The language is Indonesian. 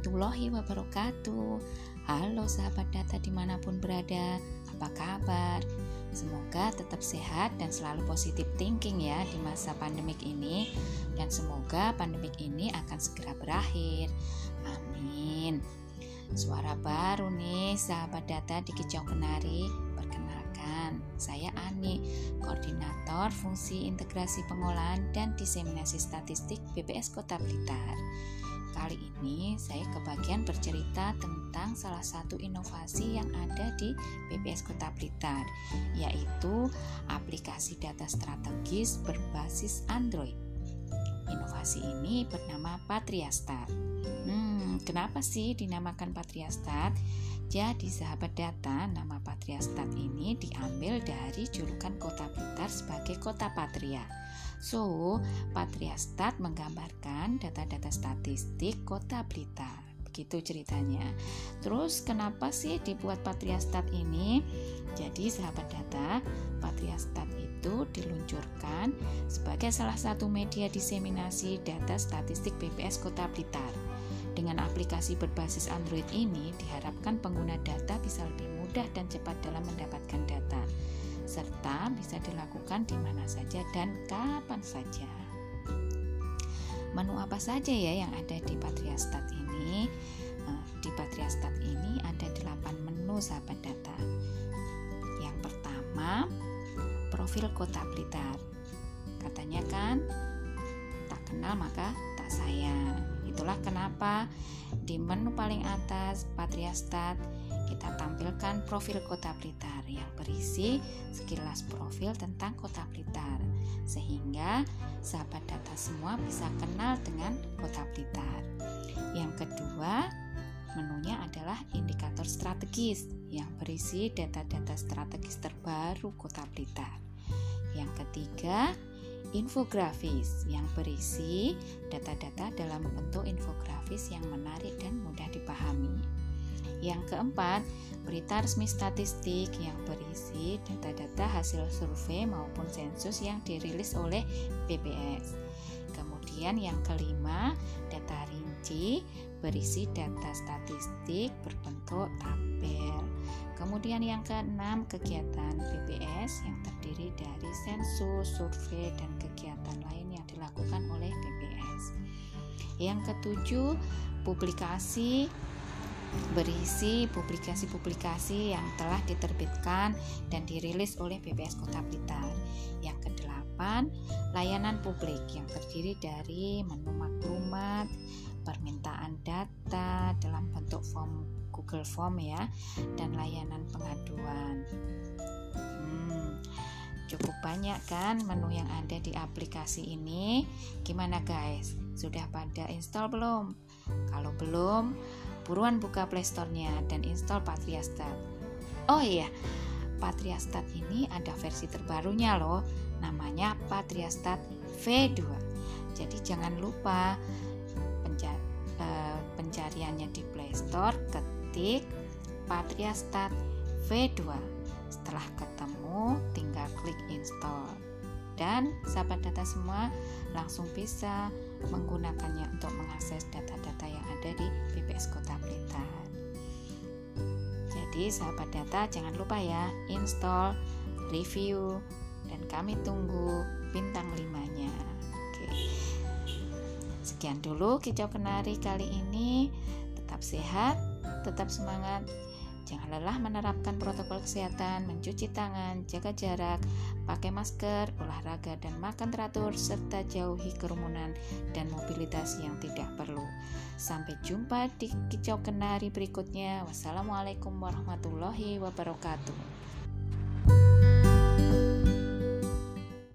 warahmatullahi wabarakatuh. Halo sahabat data di mana pun berada Apa kabar? Semoga tetap sehat dan selalu positif thinking ya di masa pandemik ini. Dan semoga pandemik ini akan segera berakhir. Amin. Suara baru nih sahabat data di Kicau Kenari Perkenalkan, saya Ani, Koordinator Fungsi Integrasi Pengolahan dan Diseminasi Statistik BPS Kota Blitar Kali ini saya kebagian bercerita tentang salah satu inovasi yang ada di BPS Kota Blitar, yaitu aplikasi data strategis berbasis Android. Inovasi ini bernama Patriastat. Hmm, kenapa sih dinamakan Patriastat? Jadi sahabat data, nama Patriastat ini diambil dari julukan kota Blitar sebagai kota patria. So, Patriastat menggambarkan data-data statistik kota Blitar. Begitu ceritanya. Terus kenapa sih dibuat Patriastat ini? Jadi sahabat data, Patriastat itu diluncurkan sebagai salah satu media diseminasi data statistik BPS Kota Blitar. Dengan aplikasi berbasis Android ini, diharapkan pengguna data bisa lebih mudah dan cepat dalam mendapatkan data, serta bisa dilakukan di mana saja dan kapan saja. Menu apa saja ya yang ada di Patriastat ini? Eh, di Patriastat ini ada 8 menu sahabat data. Yang pertama, profil kota Blitar. Katanya kan, tak kenal maka tak sayang. Itulah kenapa di menu paling atas Patriastat kita tampilkan profil Kota Blitar yang berisi sekilas profil tentang Kota Blitar sehingga sahabat data semua bisa kenal dengan Kota Blitar. Yang kedua, menunya adalah indikator strategis yang berisi data-data strategis terbaru Kota Blitar. Yang ketiga, infografis yang berisi data-data dalam bentuk infografis yang menarik dan mudah dipahami. Yang keempat, berita resmi statistik yang berisi data-data hasil survei maupun sensus yang dirilis oleh BPS. Kemudian yang kelima, data rinci berisi data statistik berbentuk tabel. Kemudian yang keenam, kegiatan BPS yang terdiri dari sensus, survei, dan kegiatan lain yang dilakukan oleh BPS. Yang ketujuh, publikasi berisi publikasi-publikasi yang telah diterbitkan dan dirilis oleh BPS Kota Blitar. Yang kedelapan, layanan publik yang terdiri dari menu maklumat, permintaan data dalam bentuk form Google Form ya dan layanan pengaduan. Hmm, cukup banyak kan menu yang ada di aplikasi ini. Gimana guys? Sudah pada install belum? Kalau belum, buruan buka Playstore-nya dan install Patriastat. Oh iya, Patriastat ini ada versi terbarunya loh, namanya Patriastat V2. Jadi jangan lupa eh, pencariannya di Playstore, ketik Patriastat V2. Setelah ketemu, tinggal klik install. Dan sahabat data semua langsung bisa menggunakannya untuk mengakses data-data yang ada di BPS Kota Blitar. Jadi sahabat data jangan lupa ya install, review, dan kami tunggu bintang limanya. Oke. Sekian dulu kicau kenari kali ini. Tetap sehat, tetap semangat. Jangan lelah menerapkan protokol kesehatan, mencuci tangan, jaga jarak, pakai masker, olahraga dan makan teratur, serta jauhi kerumunan dan mobilitas yang tidak perlu. Sampai jumpa di kicau kenari berikutnya. Wassalamualaikum warahmatullahi wabarakatuh.